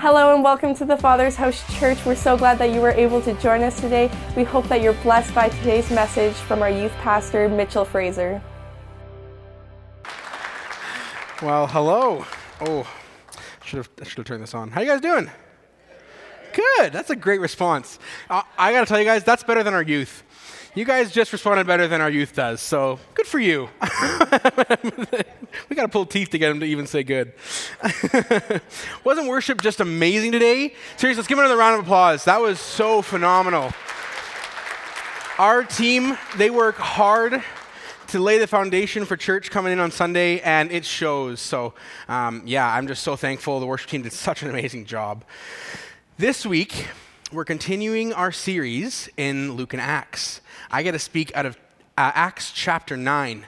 Hello and welcome to the Father's House Church. We're so glad that you were able to join us today. We hope that you're blessed by today's message from our youth pastor, Mitchell Fraser. Well, hello. Oh, should have I should have turned this on. How you guys doing? Good. That's a great response. Uh, I got to tell you guys, that's better than our youth. You guys just responded better than our youth does, so good for you. we got to pull teeth to get them to even say good. Wasn't worship just amazing today? Seriously, let's give another round of applause. That was so phenomenal. Our team, they work hard to lay the foundation for church coming in on Sunday, and it shows. So, um, yeah, I'm just so thankful. The worship team did such an amazing job. This week, we're continuing our series in Luke and Acts. I get to speak out of uh, Acts chapter 9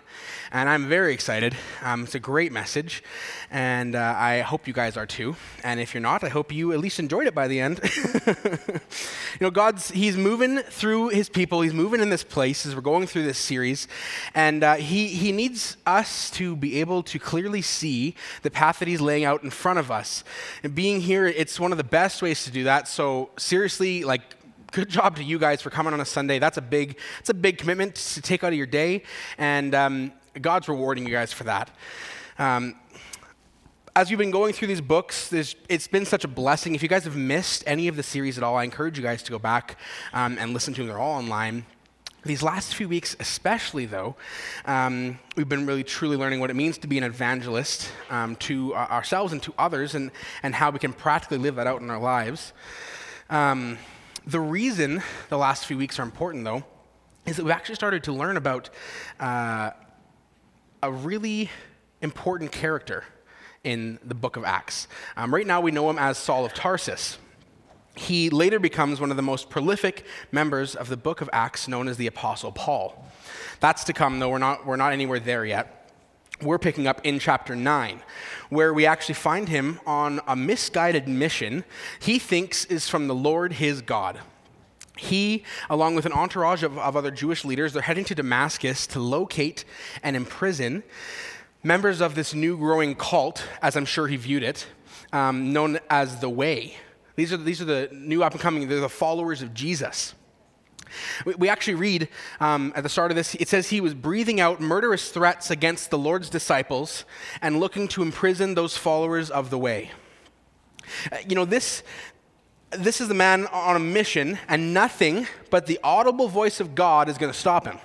and I'm very excited. Um, it's a great message, and uh, I hope you guys are too. And if you're not, I hope you at least enjoyed it by the end. you know, God's He's moving through His people. He's moving in this place as we're going through this series, and uh, He He needs us to be able to clearly see the path that He's laying out in front of us. And being here, it's one of the best ways to do that. So seriously, like good job to you guys for coming on a Sunday. That's a big, it's a big commitment to take out of your day, and um, God's rewarding you guys for that. Um, as we've been going through these books, it's been such a blessing. If you guys have missed any of the series at all, I encourage you guys to go back um, and listen to them. They're all online. These last few weeks, especially though, um, we've been really truly learning what it means to be an evangelist um, to uh, ourselves and to others, and, and how we can practically live that out in our lives. Um, the reason the last few weeks are important, though, is that we've actually started to learn about uh, a really important character in the book of Acts. Um, right now, we know him as Saul of Tarsus. He later becomes one of the most prolific members of the book of Acts, known as the Apostle Paul. That's to come, though, we're not, we're not anywhere there yet. We're picking up in chapter 9, where we actually find him on a misguided mission he thinks is from the Lord his God. He, along with an entourage of, of other Jewish leaders, they're heading to Damascus to locate and imprison members of this new growing cult, as I'm sure he viewed it, um, known as the Way. These are, these are the new up and coming, they're the followers of Jesus. We, we actually read um, at the start of this, it says he was breathing out murderous threats against the Lord's disciples and looking to imprison those followers of the way. Uh, you know, this, this is the man on a mission, and nothing but the audible voice of God is going to stop him.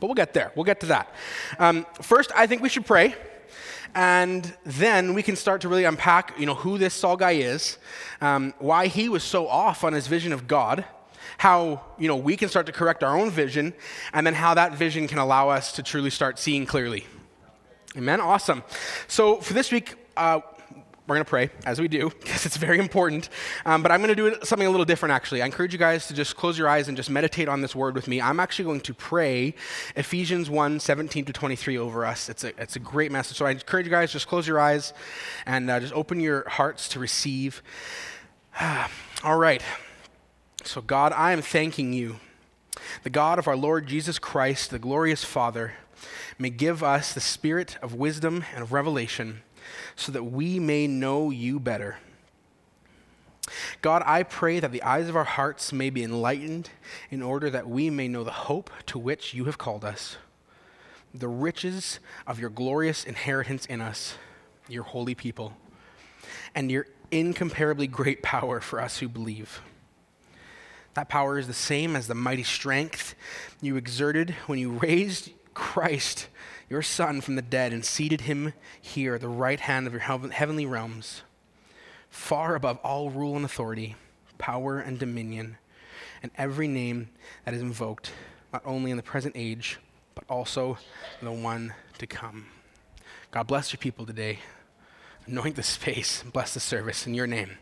But we'll get there. We'll get to that. Um, first, I think we should pray, and then we can start to really unpack, you know, who this Saul guy is, um, why he was so off on his vision of God, how you know we can start to correct our own vision, and then how that vision can allow us to truly start seeing clearly. Amen. Awesome. So for this week. Uh, we're going to pray, as we do, because it's very important. Um, but I'm going to do something a little different, actually. I encourage you guys to just close your eyes and just meditate on this word with me. I'm actually going to pray Ephesians 1 17 to 23 over us. It's a, it's a great message. So I encourage you guys, just close your eyes and uh, just open your hearts to receive. All right. So, God, I am thanking you, the God of our Lord Jesus Christ, the glorious Father, may give us the spirit of wisdom and of revelation so that we may know you better. God, I pray that the eyes of our hearts may be enlightened in order that we may know the hope to which you have called us, the riches of your glorious inheritance in us, your holy people, and your incomparably great power for us who believe. That power is the same as the mighty strength you exerted when you raised Christ your Son from the dead and seated him here at the right hand of your heavenly realms, far above all rule and authority, power and dominion, and every name that is invoked, not only in the present age, but also the one to come. God bless your people today. Anoint the space bless the service in your name.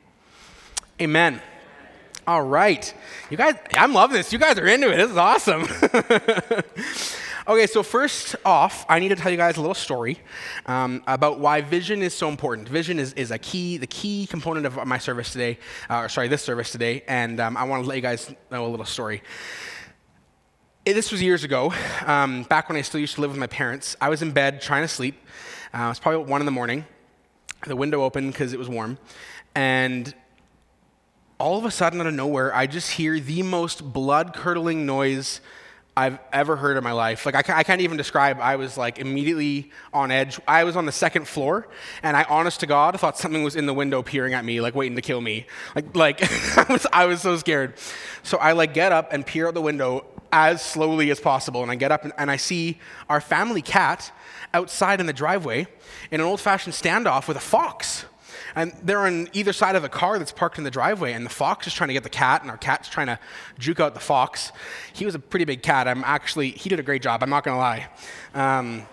Amen. All right. You guys, I'm loving this. You guys are into it. This is awesome. Okay, so first off, I need to tell you guys a little story um, about why vision is so important. Vision is, is a key, the key component of my service today, uh, or sorry, this service today, and um, I want to let you guys know a little story. It, this was years ago, um, back when I still used to live with my parents. I was in bed trying to sleep. Uh, it was probably one in the morning. The window open because it was warm, And all of a sudden, out of nowhere, I just hear the most blood curdling noise I've ever heard in my life. Like, I, I, can't even describe. I was like immediately on edge. I was on the second floor, and I, honest to God, thought something was in the window peering at me, like waiting to kill me. Like, like I, was, I was so scared. So I like get up and peer out the window as slowly as possible. And I get up and, and I see our family cat outside in the driveway in an old fashioned standoff with a fox. And they're on either side of the car that's parked in the driveway, and the fox is trying to get the cat, and our cat's trying to juke out the fox. He was a pretty big cat. I'm actually, he did a great job, I'm not gonna lie. Um,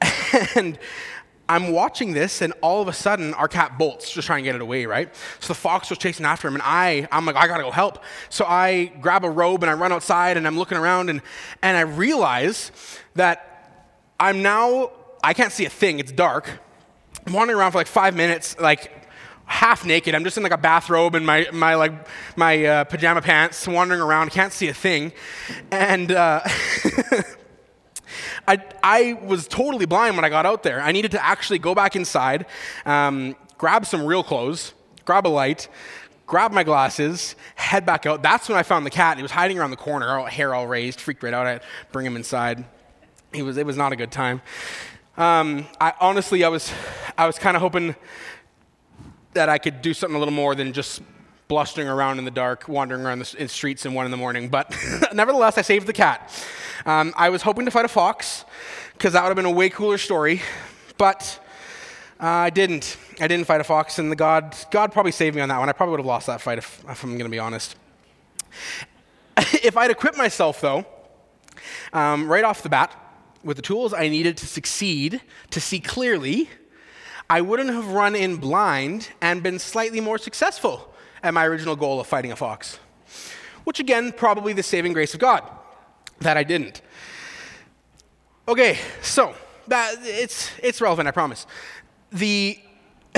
and I'm watching this, and all of a sudden, our cat bolts, just trying to get it away, right? So the fox was chasing after him, and I, I'm like, I gotta go help. So I grab a robe and I run outside, and I'm looking around, and, and I realize that I'm now, I can't see a thing, it's dark. Wandering around for like five minutes, like half naked. I'm just in like a bathrobe and my, my like my uh, pajama pants, wandering around. Can't see a thing, and uh, I I was totally blind when I got out there. I needed to actually go back inside, um, grab some real clothes, grab a light. Grab my glasses, head back out. That's when I found the cat. He was hiding around the corner, hair all raised, freaked right out. I bring him inside. He was, it was not a good time. Um, I honestly, I was, I was kind of hoping that I could do something a little more than just blustering around in the dark, wandering around the streets in one in the morning. But nevertheless, I saved the cat. Um, I was hoping to fight a fox because that would have been a way cooler story, but uh, I didn't. I didn't fight a fox, and the God, God probably saved me on that one. I probably would have lost that fight if, if I'm going to be honest. if I'd equipped myself, though, um, right off the bat, with the tools I needed to succeed, to see clearly, I wouldn't have run in blind and been slightly more successful at my original goal of fighting a fox. Which, again, probably the saving grace of God that I didn't. Okay, so that, it's, it's relevant, I promise. The,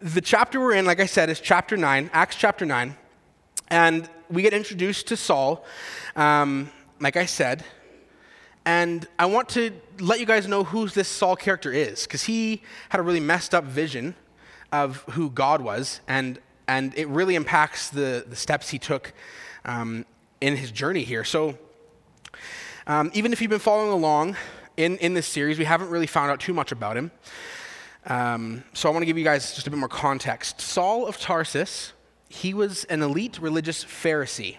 the chapter we're in, like I said, is chapter 9, Acts chapter 9. And we get introduced to Saul, um, like I said, and I want to let you guys know who this Saul character is, because he had a really messed up vision of who God was, and, and it really impacts the, the steps he took um, in his journey here. So, um, even if you've been following along in, in this series, we haven't really found out too much about him. Um, so, I want to give you guys just a bit more context. Saul of Tarsus, he was an elite religious Pharisee.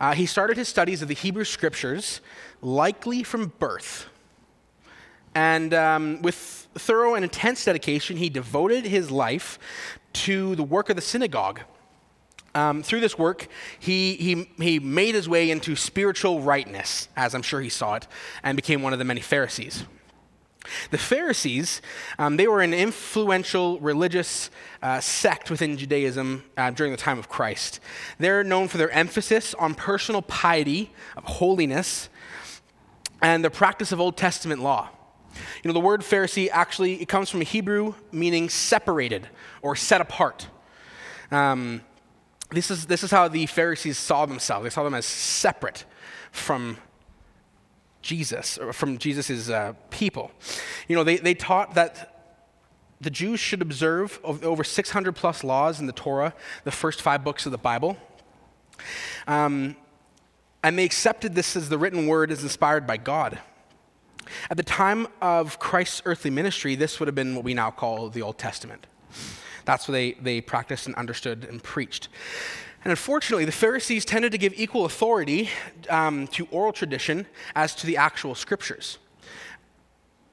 Uh, he started his studies of the Hebrew scriptures likely from birth. And um, with thorough and intense dedication, he devoted his life to the work of the synagogue. Um, through this work, he, he, he made his way into spiritual rightness, as I'm sure he saw it, and became one of the many Pharisees. The Pharisees, um, they were an influential religious uh, sect within Judaism uh, during the time of Christ. They're known for their emphasis on personal piety, of holiness, and the practice of Old Testament law. You know, the word Pharisee actually it comes from a Hebrew meaning separated or set apart. Um, this, is, this is how the Pharisees saw themselves. They saw them as separate from Jesus, or from Jesus' uh, people. You know, they, they taught that the Jews should observe over 600 plus laws in the Torah, the first five books of the Bible. Um, and they accepted this as the written word is inspired by God. At the time of Christ's earthly ministry, this would have been what we now call the Old Testament. That's what they, they practiced and understood and preached. And unfortunately, the Pharisees tended to give equal authority um, to oral tradition as to the actual scriptures.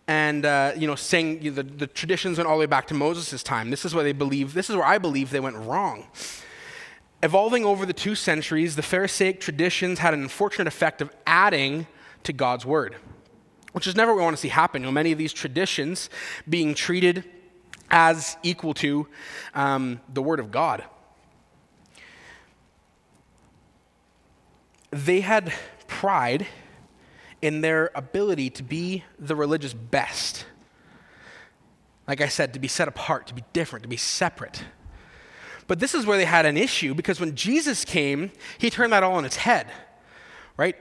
And, uh, you know, saying you know, the, the traditions went all the way back to Moses' time. This is where they believe, this is where I believe they went wrong. Evolving over the two centuries, the Pharisaic traditions had an unfortunate effect of adding to God's word, which is never what we want to see happen. You know, many of these traditions being treated as equal to um, the word of God. They had pride in their ability to be the religious best. Like I said, to be set apart, to be different, to be separate. But this is where they had an issue because when Jesus came, he turned that all on its head, right?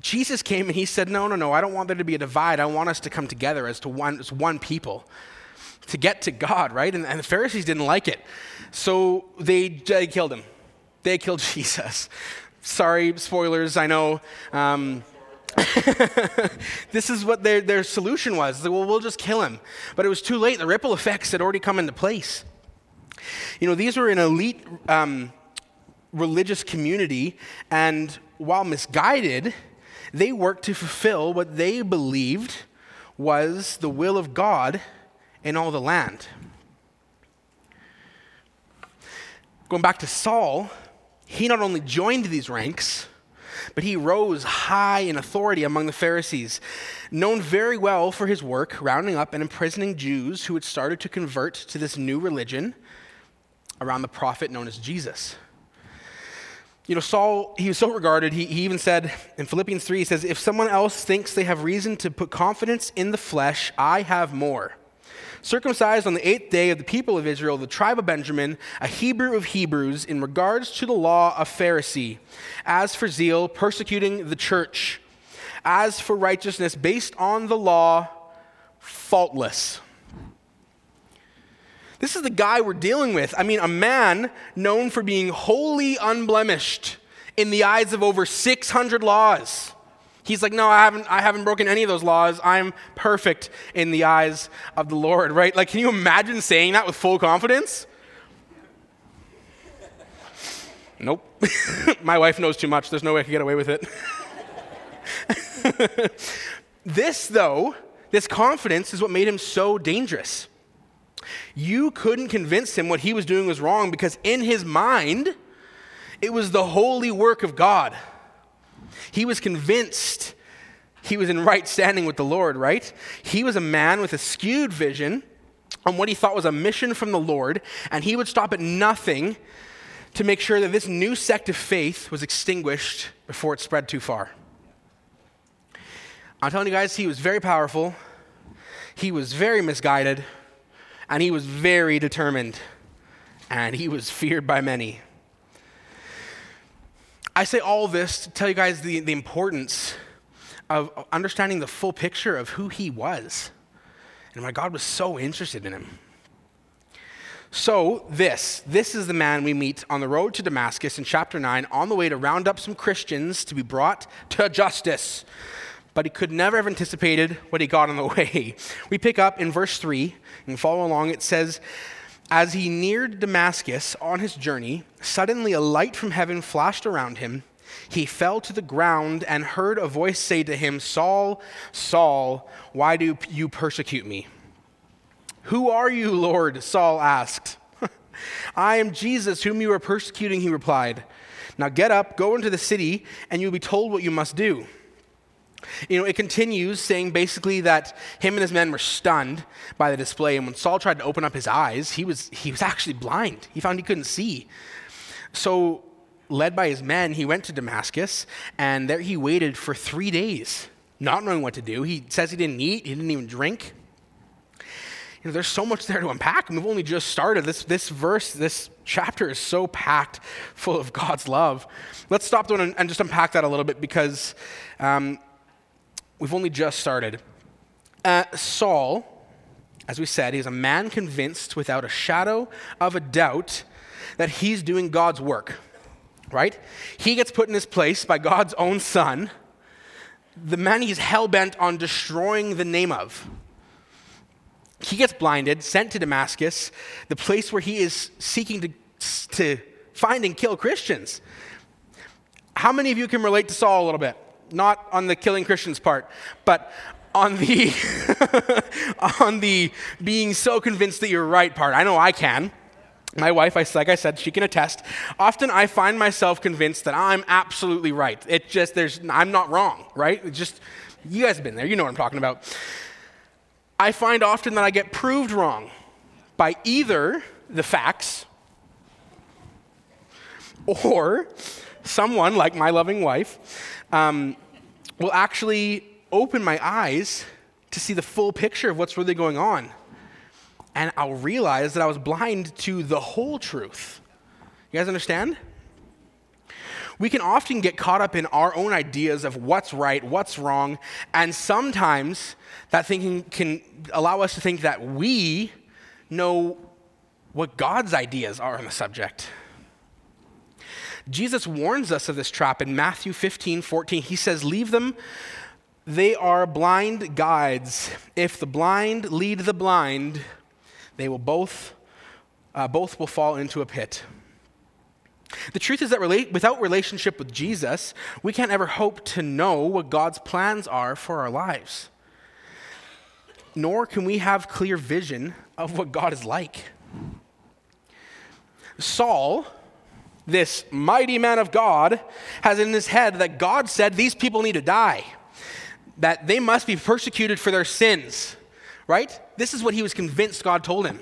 Jesus came and he said, No, no, no, I don't want there to be a divide. I want us to come together as to one, as one people. to get to God, right? And, and the Pharisees didn't like it. So they, they killed him. They killed Jesus. Sorry, spoilers, I know. Um, this is what their, their solution was. Well, we'll just kill him. But it was too late. The ripple effects had already come into place. You know, these were an elite um, religious community, and while misguided, they worked to fulfill what they believed was the will of God in all the land. Going back to Saul, he not only joined these ranks, but he rose high in authority among the Pharisees, known very well for his work rounding up and imprisoning Jews who had started to convert to this new religion around the prophet known as Jesus. You know, Saul, he was so regarded, he, he even said in Philippians 3, he says, If someone else thinks they have reason to put confidence in the flesh, I have more. Circumcised on the eighth day of the people of Israel, the tribe of Benjamin, a Hebrew of Hebrews, in regards to the law, a Pharisee. As for zeal, persecuting the church. As for righteousness, based on the law, faultless. This is the guy we're dealing with. I mean, a man known for being wholly unblemished in the eyes of over 600 laws. He's like, no, I haven't, I haven't broken any of those laws. I'm perfect in the eyes of the Lord, right? Like, can you imagine saying that with full confidence? Nope. My wife knows too much. There's no way I could get away with it. this, though, this confidence is what made him so dangerous. You couldn't convince him what he was doing was wrong because in his mind, it was the holy work of God. He was convinced he was in right standing with the Lord, right? He was a man with a skewed vision on what he thought was a mission from the Lord, and he would stop at nothing to make sure that this new sect of faith was extinguished before it spread too far. I'm telling you guys, he was very powerful, he was very misguided, and he was very determined, and he was feared by many. I say all this to tell you guys the, the importance of understanding the full picture of who he was and why God was so interested in him. So, this, this is the man we meet on the road to Damascus in chapter 9 on the way to round up some Christians to be brought to justice but he could never have anticipated what he got on the way. We pick up in verse 3 and follow along. It says, As he neared Damascus on his journey, suddenly a light from heaven flashed around him. He fell to the ground and heard a voice say to him, Saul, Saul, why do you persecute me? Who are you, Lord? Saul asked. I am Jesus, whom you are persecuting, he replied. Now get up, go into the city, and you'll be told what you must do. You know, it continues saying basically that him and his men were stunned by the display, and when Saul tried to open up his eyes, he was, he was actually blind. He found he couldn't see. So, led by his men, he went to Damascus, and there he waited for three days, not knowing what to do. He says he didn't eat, he didn't even drink. You know, there's so much there to unpack, and we've only just started. This, this verse, this chapter is so packed full of God's love. Let's stop down and, and just unpack that a little bit because um, we've only just started. Uh, Saul, as we said, is a man convinced without a shadow of a doubt that he's doing God's work, right? He gets put in his place by God's own son, the man he's hell bent on destroying the name of. He gets blinded, sent to Damascus, the place where he is seeking to, to find and kill Christians. How many of you can relate to Saul a little bit? Not on the killing Christians part, but on the on the being so convinced that you're right part. I know I can. My wife, I, like I said, she can attest. Often I find myself convinced that I'm absolutely right. It just there's I'm not wrong, right? It just you guys have been there. You know what I'm talking about. I find often that I get proved wrong by either the facts or someone like my loving wife um, will actually open my eyes to see the full picture of what's really going on. And I'll realize that I was blind to the whole truth. You guys understand? We can often get caught up in our own ideas of what's right, what's wrong, and sometimes that thinking can allow us to think that we know what God's ideas are on the subject. Jesus warns us of this trap in Matthew 15, 14. He says, Leave them. They are blind guides. If the blind lead the blind, they will both, uh, both will fall into a pit. The truth is that without relationship with Jesus, we can't ever hope to know what God's plans are for our lives. Nor can we have clear vision of what God is like. Saul, this mighty man of God, has in his head that God said these people need to die, that they must be persecuted for their sins, right? This is what he was convinced God told him.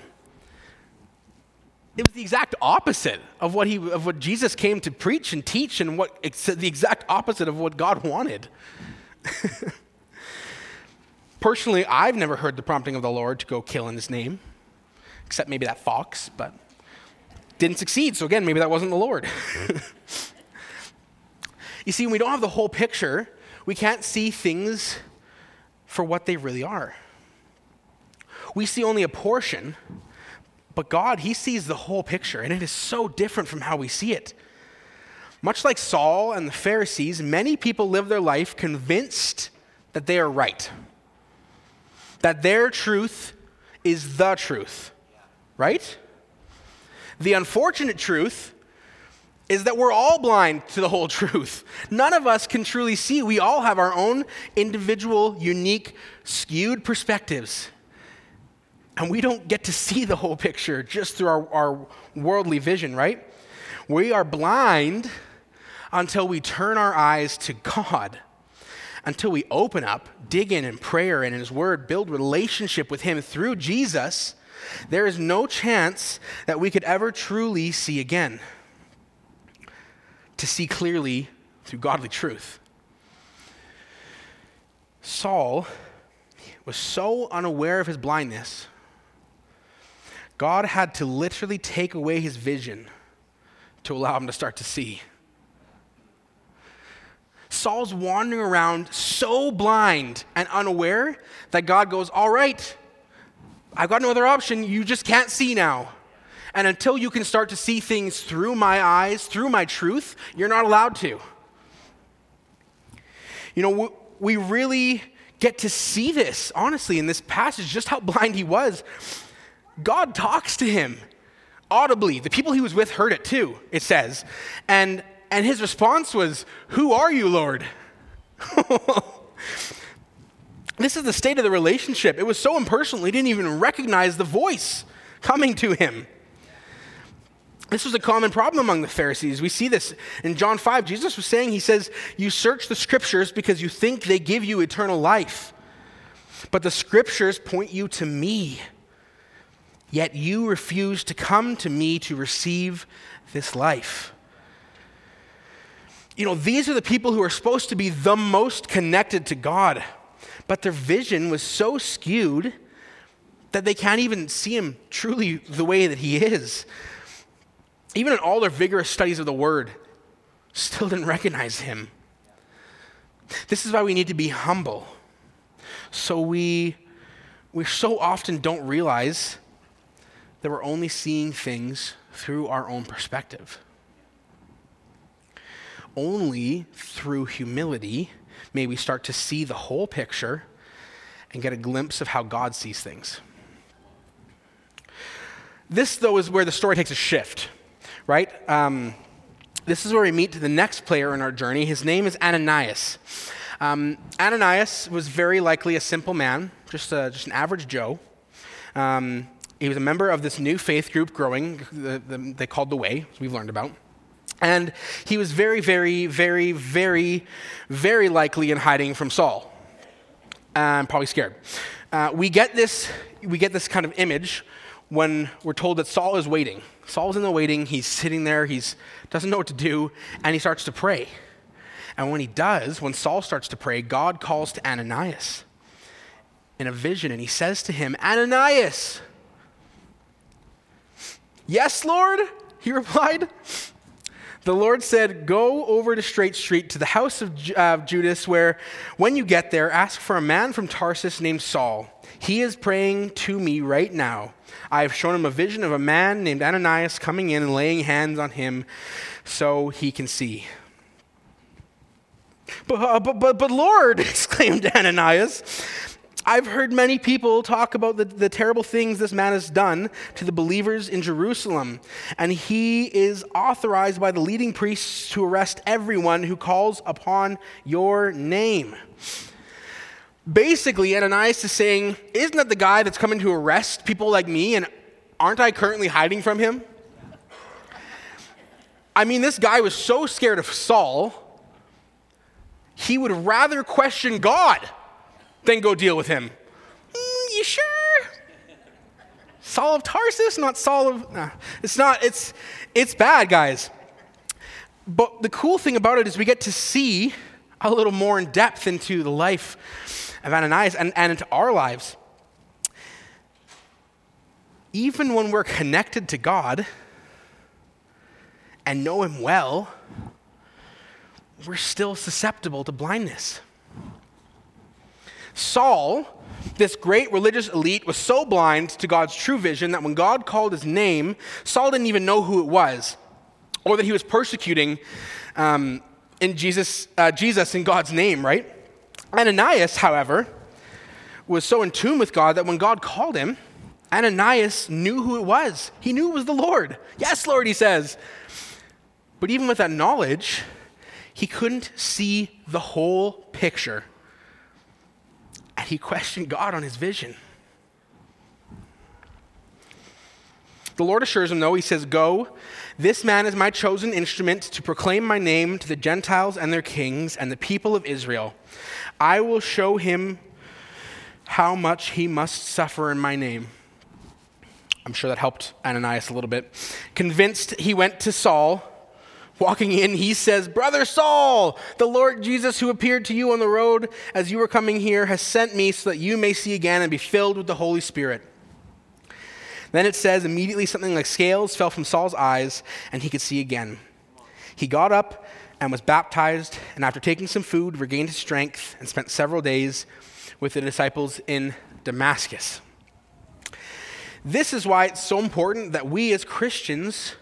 It was the exact opposite of what, he, of what Jesus came to preach and teach, and what, the exact opposite of what God wanted. Personally, I've never heard the prompting of the Lord to go kill in his name, except maybe that fox, but didn't succeed. So again, maybe that wasn't the Lord. you see, when we don't have the whole picture, we can't see things for what they really are. We see only a portion, but God, He sees the whole picture, and it is so different from how we see it. Much like Saul and the Pharisees, many people live their life convinced that they are right, that their truth is the truth, right? The unfortunate truth is that we're all blind to the whole truth. None of us can truly see. We all have our own individual, unique, skewed perspectives. And we don't get to see the whole picture just through our, our worldly vision, right? We are blind until we turn our eyes to God, until we open up, dig in in prayer and in His Word, build relationship with Him through Jesus. There is no chance that we could ever truly see again, to see clearly through godly truth. Saul was so unaware of his blindness God had to literally take away his vision to allow him to start to see. Saul's wandering around so blind and unaware that God goes, All right, I've got no other option. You just can't see now. And until you can start to see things through my eyes, through my truth, you're not allowed to. You know, we really get to see this, honestly, in this passage, just how blind he was. God talks to him audibly. The people he was with heard it too, it says. And, and his response was, Who are you, Lord? this is the state of the relationship. It was so impersonal, he didn't even recognize the voice coming to him. This was a common problem among the Pharisees. We see this in John 5. Jesus was saying, He says, You search the scriptures because you think they give you eternal life. But the scriptures point you to me yet you refuse to come to me to receive this life. You know, these are the people who are supposed to be the most connected to God, but their vision was so skewed that they can't even see Him truly the way that He is. Even in all their vigorous studies of the Word, still didn't recognize Him. This is why we need to be humble. So we, we so often don't realize that we're only seeing things through our own perspective. Only through humility may we start to see the whole picture and get a glimpse of how God sees things. This, though, is where the story takes a shift, right? Um, this is where we meet the next player in our journey. His name is Ananias. Um, Ananias was very likely a simple man, just, a, just an average Joe. Um, he was a member of this new faith group growing, the, the, they called The Way, as we've learned about. And he was very, very, very, very, very likely in hiding from Saul. And probably scared. Uh, we, get this, we get this kind of image when we're told that Saul is waiting. Saul's in the waiting, he's sitting there, he doesn't know what to do, and he starts to pray. And when he does, when Saul starts to pray, God calls to Ananias in a vision, and he says to him, Ananias! Yes, Lord, he replied. The Lord said, Go over to Straight Street to the house of uh, Judas, where when you get there, ask for a man from Tarsus named Saul. He is praying to me right now. I have shown him a vision of a man named Ananias coming in and laying hands on him so he can see. But, uh, but, but, but Lord, exclaimed Ananias, I've heard many people talk about the, the terrible things this man has done to the believers in Jerusalem, and he is authorized by the leading priests to arrest everyone who calls upon your name. Basically, Ananias is saying, Isn't that the guy that's coming to arrest people like me, and aren't I currently hiding from him? I mean, this guy was so scared of Saul, he would rather question God than go deal with him. Mm, you sure? Saul of Tarsus, not Saul of. Nah, it's not, it's, it's bad, guys. But the cool thing about it is we get to see a little more in depth into the life of Ananias and, and into our lives. Even when we're connected to God and know Him well, we're still susceptible to blindness. Saul, this great religious elite, was so blind to God's true vision that when God called his name, Saul didn't even know who it was or that he was persecuting um, in Jesus, uh, Jesus in God's name, right? Ananias, however, was so in tune with God that when God called him, Ananias knew who it was. He knew it was the Lord. Yes, Lord, he says. But even with that knowledge, he couldn't see the whole picture and he questioned God on his vision. The Lord assures him, though, he says, Go, this man is my chosen instrument to proclaim my name to the Gentiles and their kings and the people of Israel. I will show him how much he must suffer in my name. I'm sure that helped Ananias a little bit. Convinced, he went to Saul Walking in, he says, Brother Saul, the Lord Jesus who appeared to you on the road as you were coming here has sent me so that you may see again and be filled with the Holy Spirit. Then it says, immediately something like scales fell from Saul's eyes and he could see again. He got up and was baptized, and after taking some food, regained his strength and spent several days with the disciples in Damascus. This is why it's so important that we as Christians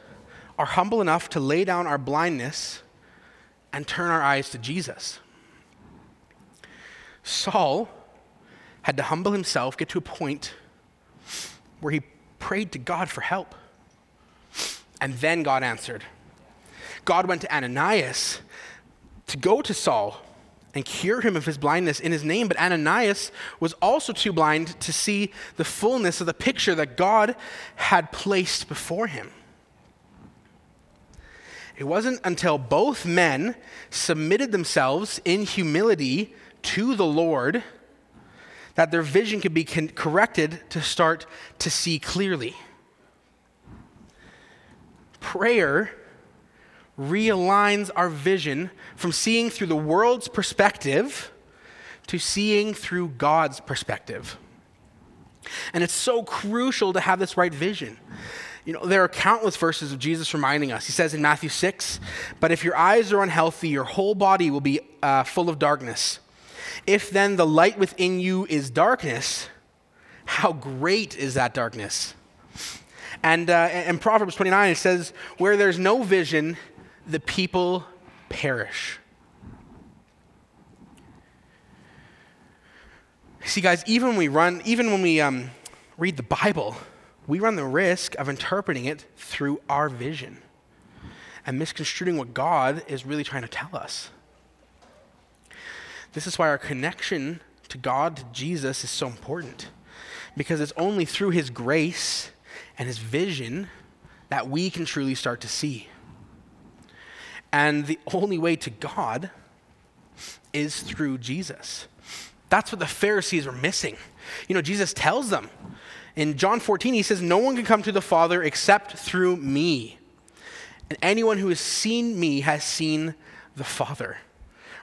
are humble enough to lay down our blindness and turn our eyes to Jesus. Saul had to humble himself, get to a point where he prayed to God for help. And then God answered. God went to Ananias to go to Saul and cure him of his blindness in his name. But Ananias was also too blind to see the fullness of the picture that God had placed before him. It wasn't until both men submitted themselves in humility to the Lord that their vision could be con- corrected to start to see clearly. Prayer realigns our vision from seeing through the world's perspective to seeing through God's perspective. And it's so crucial to have this right vision. You know, there are countless verses of Jesus reminding us. He says in Matthew 6, But if your eyes are unhealthy, your whole body will be uh, full of darkness. If then the light within you is darkness, how great is that darkness? And uh, in Proverbs 29, it says, Where there's no vision, the people perish. See, guys, even when we run, even when we um, read the Bible, we run the risk of interpreting it through our vision and misconstruing what God is really trying to tell us. This is why our connection to God, to Jesus, is so important. Because it's only through His grace and His vision that we can truly start to see. And the only way to God is through Jesus. That's what the Pharisees were missing. You know, Jesus tells them, in John 14, he says, No one can come to the Father except through me. And anyone who has seen me has seen the Father.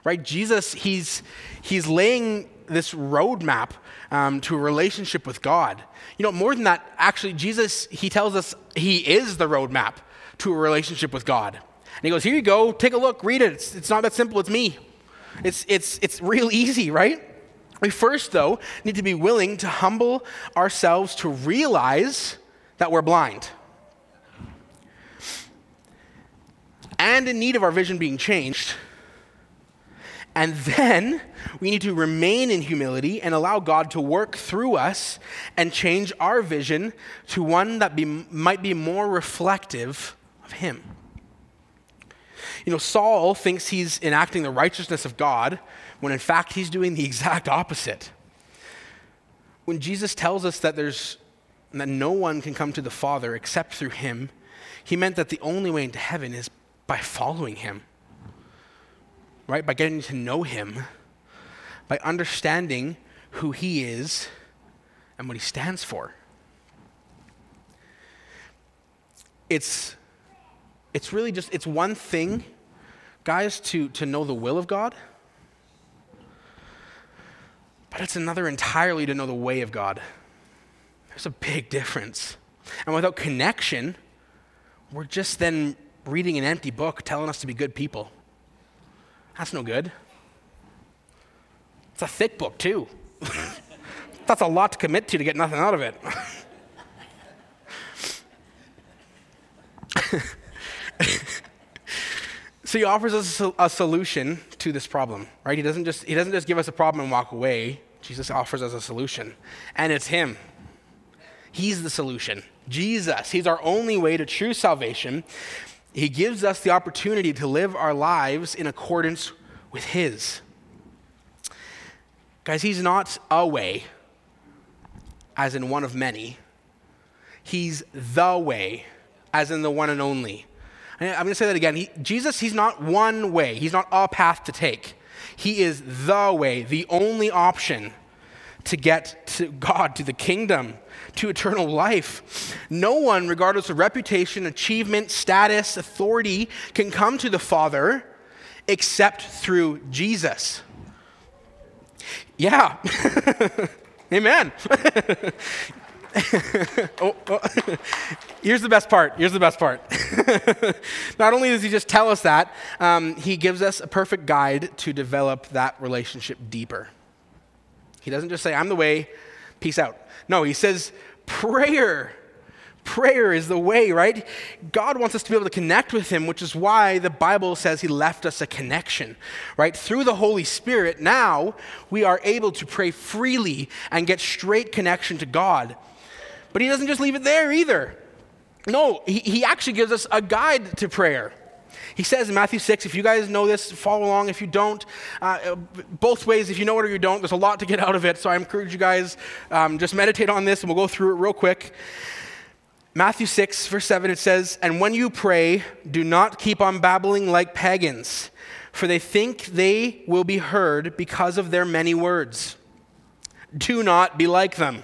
Right? Jesus, he's, he's laying this roadmap um, to a relationship with God. You know, more than that, actually, Jesus, he tells us he is the roadmap to a relationship with God. And he goes, Here you go, take a look, read it. It's, it's not that simple, it's me. It's, it's, it's real easy, right? We first, though, need to be willing to humble ourselves to realize that we're blind and in need of our vision being changed. And then we need to remain in humility and allow God to work through us and change our vision to one that be, might be more reflective of Him. You know, Saul thinks he's enacting the righteousness of God when in fact he's doing the exact opposite. When Jesus tells us that there's that no one can come to the Father except through him, he meant that the only way into heaven is by following him. Right? By getting to know him, by understanding who he is and what he stands for. It's it's really just it's one thing guys to to know the will of God but it's another entirely to know the way of God. There's a big difference. And without connection, we're just then reading an empty book telling us to be good people. That's no good. It's a thick book, too. That's a lot to commit to to get nothing out of it. so he offers us a, solution to this problem, right? He doesn't just he doesn't just give us a problem and walk away. Jesus offers us a solution, and it's him. He's the solution. Jesus. He's our only way to true salvation. He gives us the opportunity to live our lives in accordance with his. Guys, he's not a way, as in one of many. He's the way, as in the one and only. I'm going to say that again. He, Jesus, he's not one way, he's not a path to take. He is the way, the only option to get to God, to the kingdom, to eternal life. No one, regardless of reputation, achievement, status, authority, can come to the Father except through Jesus. Yeah. Amen. oh, oh. Here's the best part. Here's the best part. Not only does he just tell us that, um, he gives us a perfect guide to develop that relationship deeper. He doesn't just say, I'm the way, peace out. No, he says, prayer. Prayer is the way, right? God wants us to be able to connect with Him, which is why the Bible says He left us a connection, right? Through the Holy Spirit, now we are able to pray freely and get straight connection to God. But he doesn't just leave it there either. No, he, he actually gives us a guide to prayer. He says in Matthew 6, if you guys know this, follow along. If you don't, uh, both ways, if you know it or you don't, there's a lot to get out of it. So I encourage you guys, um, just meditate on this and we'll go through it real quick. Matthew 6, verse 7, it says, And when you pray, do not keep on babbling like pagans, for they think they will be heard because of their many words. Do not be like them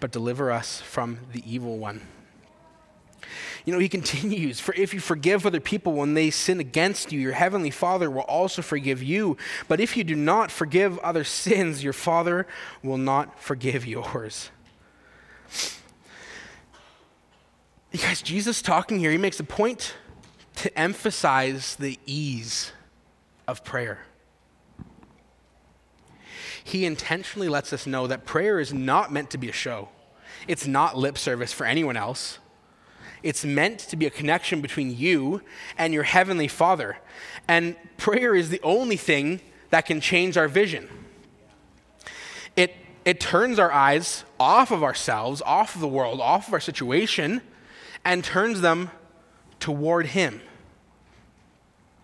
but deliver us from the evil one. You know, he continues, for if you forgive other people when they sin against you, your heavenly Father will also forgive you. But if you do not forgive other sins, your Father will not forgive yours. You guys, Jesus talking here, he makes a point to emphasize the ease of prayer he intentionally lets us know that prayer is not meant to be a show. It's not lip service for anyone else. It's meant to be a connection between you and your heavenly Father. And prayer is the only thing that can change our vision. It, it turns our eyes off of ourselves, off of the world, off of our situation, and turns them toward Him.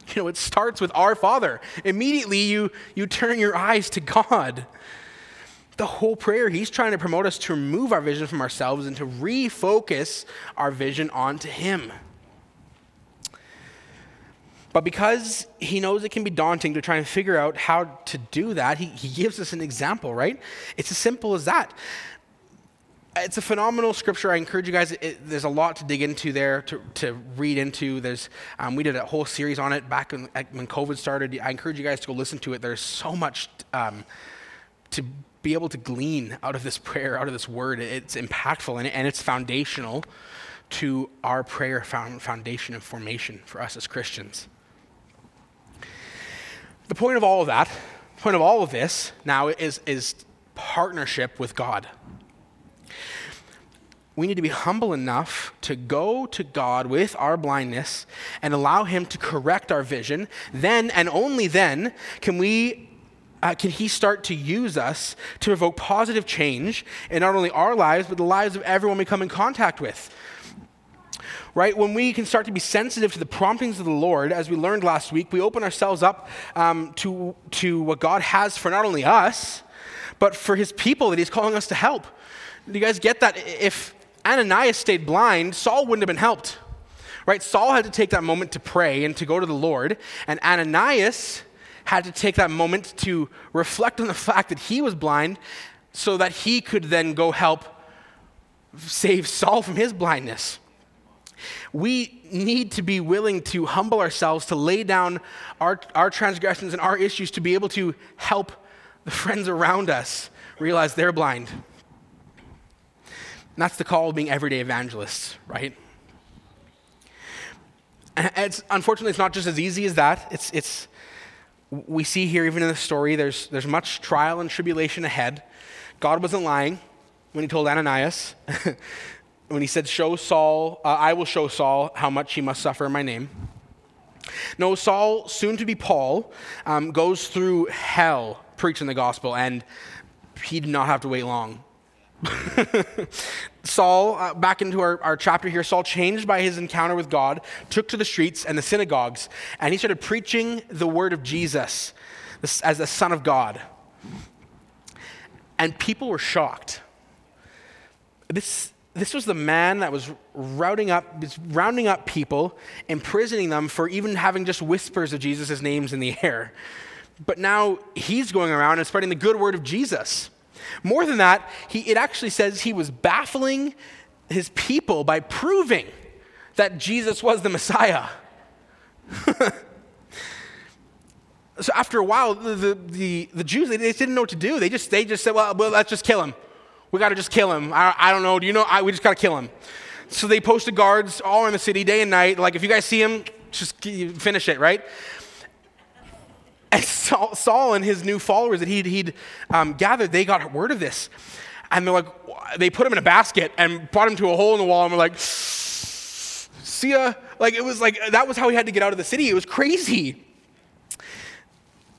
You know, it starts with our Father. Immediately, you, you turn your eyes to God. The whole prayer, he's trying to promote us to remove our vision from ourselves and to refocus our vision onto him. But because he knows it can be daunting to try and figure out how to do that, he, he gives us an example, right? It's as simple as that. It's a phenomenal scripture. I encourage you guys. It, there's a lot to dig into there, to, to read into. There's, um, we did a whole series on it back when, when COVID started. I encourage you guys to go listen to it. There's so much um, to be able to glean out of this prayer, out of this word. It's impactful and, and it's foundational to our prayer foundation and formation for us as Christians. The point of all of that, the point of all of this now is, is partnership with God. We need to be humble enough to go to God with our blindness and allow Him to correct our vision. Then and only then can we uh, can He start to use us to evoke positive change in not only our lives, but the lives of everyone we come in contact with. Right? When we can start to be sensitive to the promptings of the Lord, as we learned last week, we open ourselves up um, to, to what God has for not only us, but for His people that He's calling us to help. Do you guys get that? If Ananias stayed blind, Saul wouldn't have been helped. Right? Saul had to take that moment to pray and to go to the Lord, and Ananias had to take that moment to reflect on the fact that he was blind so that he could then go help save Saul from his blindness. We need to be willing to humble ourselves, to lay down our, our transgressions and our issues to be able to help the friends around us realize they're blind. And that's the call of being everyday evangelists, right? And it's, unfortunately, it's not just as easy as that. It's, it's, we see here, even in the story, there's, there's much trial and tribulation ahead. God wasn't lying when he told Ananias, when he said, Show Saul, uh, I will show Saul how much he must suffer in my name. No, Saul, soon to be Paul, um, goes through hell preaching the gospel, and he did not have to wait long. Saul, uh, back into our, our chapter here, Saul changed by his encounter with God, took to the streets and the synagogues, and he started preaching the word of Jesus as the Son of God. And people were shocked. This, this was the man that was routing up, rounding up people, imprisoning them for even having just whispers of Jesus' names in the air. But now he's going around and spreading the good word of Jesus. More than that, he, it actually says he was baffling his people by proving that Jesus was the Messiah. so after a while, the, the, the, Jews, they, they, didn't know what to do. They just, they just said, well, well let's just kill him. We got to just kill him. I, I, don't know. Do you know? I, we just got to kill him. So they posted guards all in the city day and night. Like, if you guys see him, just finish it, right? And Saul, Saul and his new followers that he'd, he'd um, gathered, they got word of this. And they're like, they put him in a basket and brought him to a hole in the wall and were like, see ya. Like, it was like, that was how he had to get out of the city. It was crazy.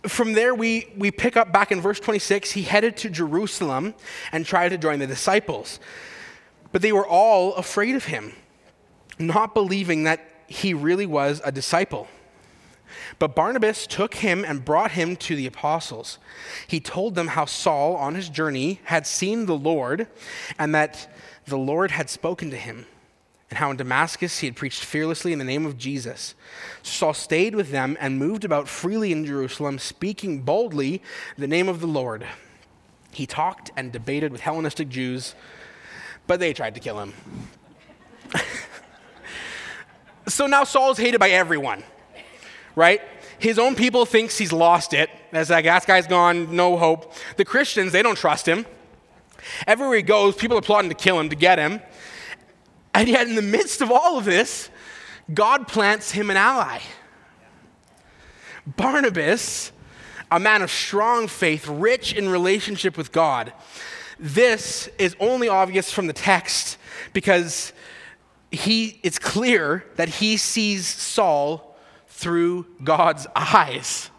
From there, we, we pick up back in verse 26. He headed to Jerusalem and tried to join the disciples. But they were all afraid of him, not believing that he really was a disciple. But Barnabas took him and brought him to the apostles. He told them how Saul, on his journey, had seen the Lord and that the Lord had spoken to him, and how in Damascus he had preached fearlessly in the name of Jesus. Saul stayed with them and moved about freely in Jerusalem, speaking boldly the name of the Lord. He talked and debated with Hellenistic Jews, but they tried to kill him. so now Saul is hated by everyone right? His own people thinks he's lost it. As like, that guy's gone, no hope. The Christians, they don't trust him. Everywhere he goes, people are plotting to kill him, to get him. And yet, in the midst of all of this, God plants him an ally. Barnabas, a man of strong faith, rich in relationship with God. This is only obvious from the text because he, it's clear that he sees Saul through God's eyes.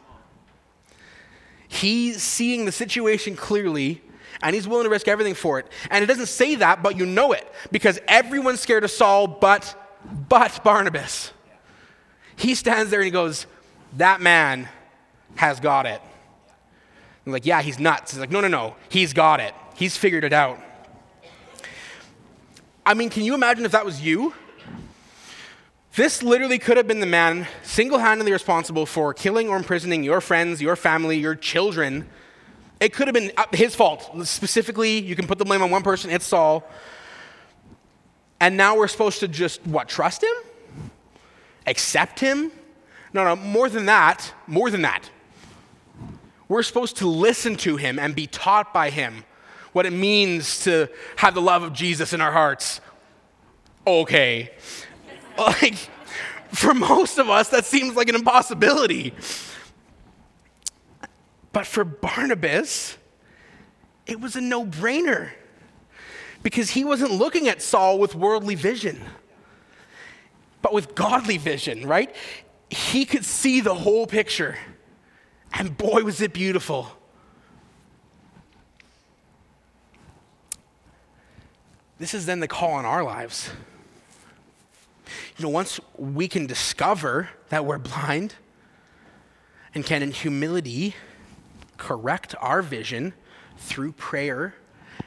He's seeing the situation clearly and he's willing to risk everything for it. And it doesn't say that, but you know it because everyone's scared of Saul but but Barnabas. He stands there and he goes, "That man has got it." I'm like, "Yeah, he's nuts." He's like, "No, no, no. He's got it. He's figured it out." I mean, can you imagine if that was you? This literally could have been the man single handedly responsible for killing or imprisoning your friends, your family, your children. It could have been uh, his fault. Specifically, you can put the blame on one person, it's Saul. And now we're supposed to just, what, trust him? Accept him? No, no, more than that, more than that. We're supposed to listen to him and be taught by him what it means to have the love of Jesus in our hearts. Okay. Like, for most of us, that seems like an impossibility. But for Barnabas, it was a no brainer because he wasn't looking at Saul with worldly vision, but with godly vision, right? He could see the whole picture. And boy, was it beautiful. This is then the call on our lives. You know, once we can discover that we're blind and can, in humility, correct our vision through prayer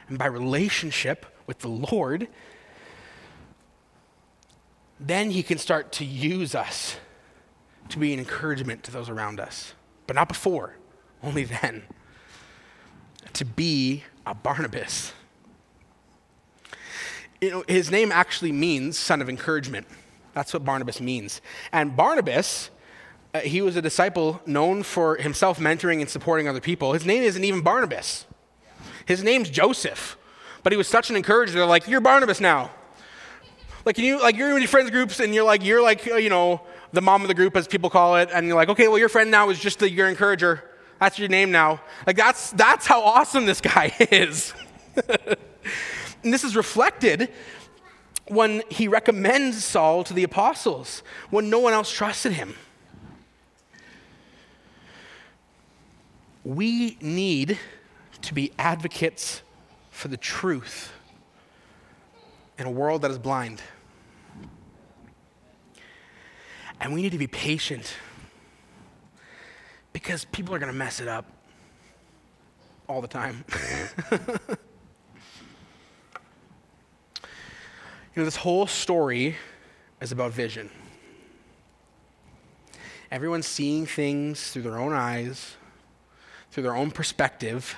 and by relationship with the Lord, then He can start to use us to be an encouragement to those around us. But not before, only then. To be a Barnabas. You know, his name actually means son of encouragement. That's what Barnabas means. And Barnabas, uh, he was a disciple known for himself mentoring and supporting other people. His name isn't even Barnabas. His name's Joseph. But he was such an encourager. They're like, "You're Barnabas now." Like you, like you're in your friends groups, and you're like, you're like, uh, you know, the mom of the group, as people call it, and you're like, okay, well, your friend now is just the, your encourager. That's your name now. Like that's that's how awesome this guy is. and this is reflected when he recommends Saul to the apostles, when no one else trusted him. We need to be advocates for the truth in a world that is blind. And we need to be patient because people are going to mess it up all the time. You know, this whole story is about vision. Everyone's seeing things through their own eyes, through their own perspective.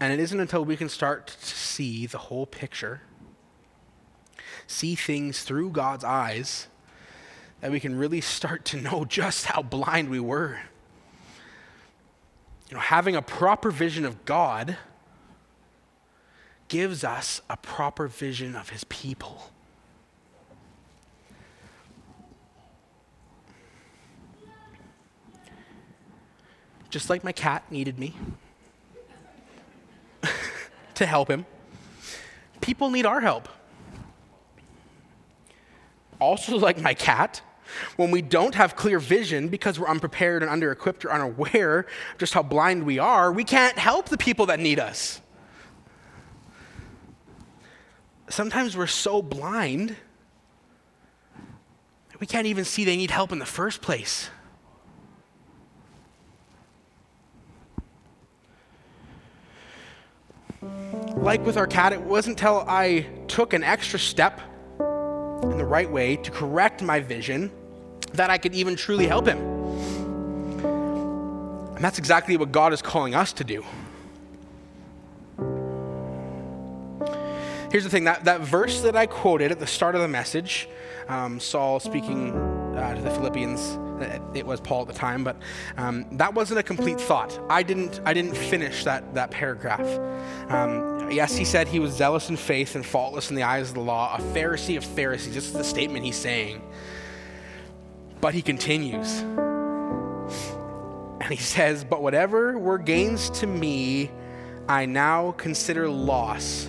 And it isn't until we can start to see the whole picture, see things through God's eyes, that we can really start to know just how blind we were. You know, having a proper vision of God gives us a proper vision of his people. Just like my cat needed me to help him, people need our help. Also, like my cat, when we don't have clear vision because we're unprepared and under equipped or unaware just how blind we are, we can't help the people that need us sometimes we're so blind we can't even see they need help in the first place. Like with our cat, it wasn't until I took an extra step in the right way to correct my vision that I could even truly help him. And that's exactly what God is calling us to do. Here's the thing that, that verse that I quoted at the start of the message, um, Saul speaking uh, to the Philippians, uh, it was Paul at the time, but um, that wasn't a complete thought. I didn't, I didn't finish that, that paragraph. Um, yes, he said he was zealous in faith and faultless in the eyes of the law, a Pharisee of Pharisees. This is the statement he's saying. But he continues. And he says, But whatever were gains to me, I now consider loss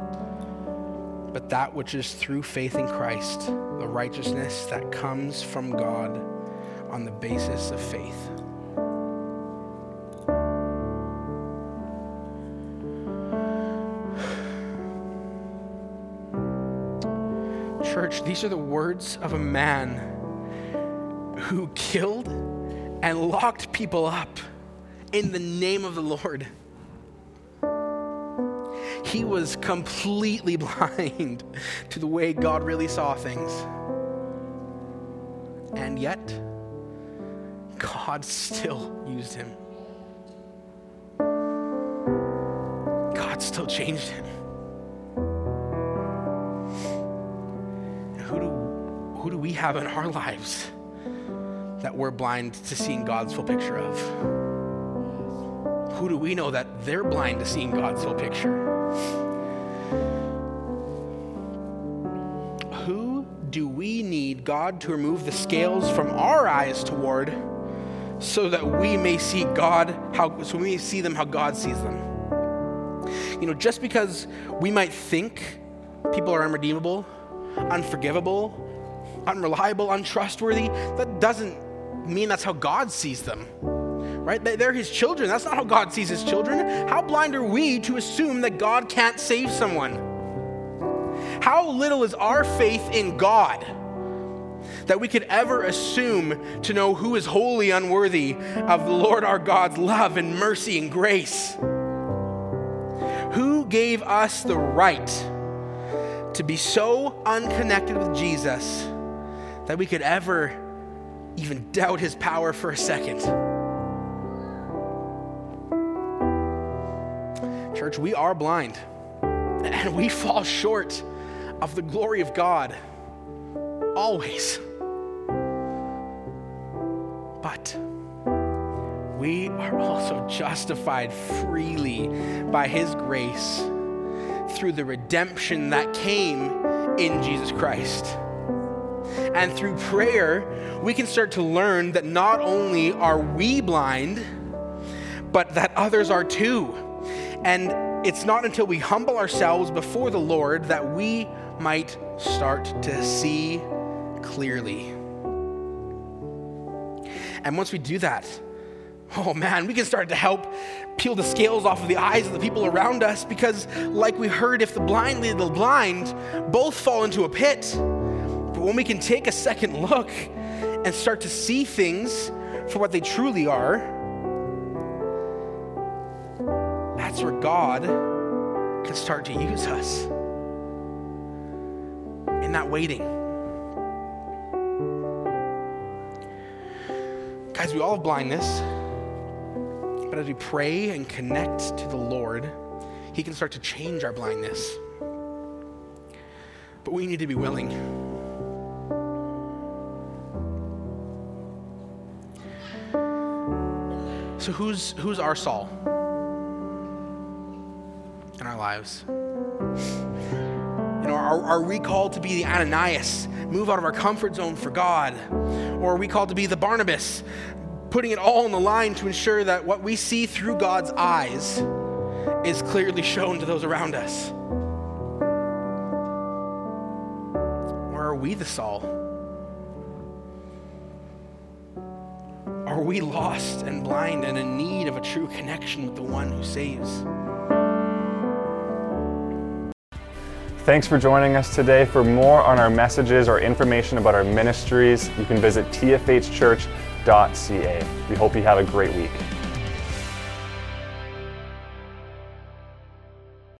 but that which is through faith in Christ, the righteousness that comes from God on the basis of faith. Church, these are the words of a man who killed and locked people up in the name of the Lord. He was completely blind to the way God really saw things. And yet, God still used him. God still changed him. Who do, who do we have in our lives that we're blind to seeing God's full picture of? Who do we know that they're blind to seeing God's full picture? Who do we need God to remove the scales from our eyes toward so that we may see God how so we may see them how God sees them? You know, just because we might think people are unredeemable, unforgivable, unreliable, untrustworthy, that doesn't mean that's how God sees them. Right? They're his children. That's not how God sees his children. How blind are we to assume that God can't save someone? How little is our faith in God that we could ever assume to know who is wholly unworthy of the Lord our God's love and mercy and grace? Who gave us the right to be so unconnected with Jesus that we could ever even doubt his power for a second? Church, we are blind and we fall short of the glory of God always. But we are also justified freely by His grace through the redemption that came in Jesus Christ. And through prayer, we can start to learn that not only are we blind, but that others are too. And it's not until we humble ourselves before the Lord that we might start to see clearly. And once we do that, oh man, we can start to help peel the scales off of the eyes of the people around us because, like we heard, if the blind lead the blind, both fall into a pit. But when we can take a second look and start to see things for what they truly are, that's where God can start to use us in that waiting. Guys, we all have blindness, but as we pray and connect to the Lord, He can start to change our blindness. But we need to be willing. So, who's, who's our Saul in our lives? You know, are, are we called to be the Ananias, move out of our comfort zone for God? Or are we called to be the Barnabas, putting it all on the line to ensure that what we see through God's eyes is clearly shown to those around us? Or are we the Saul? Are we lost and blind and in need of a true connection with the one who saves? Thanks for joining us today. For more on our messages or information about our ministries, you can visit tfhchurch.ca. We hope you have a great week.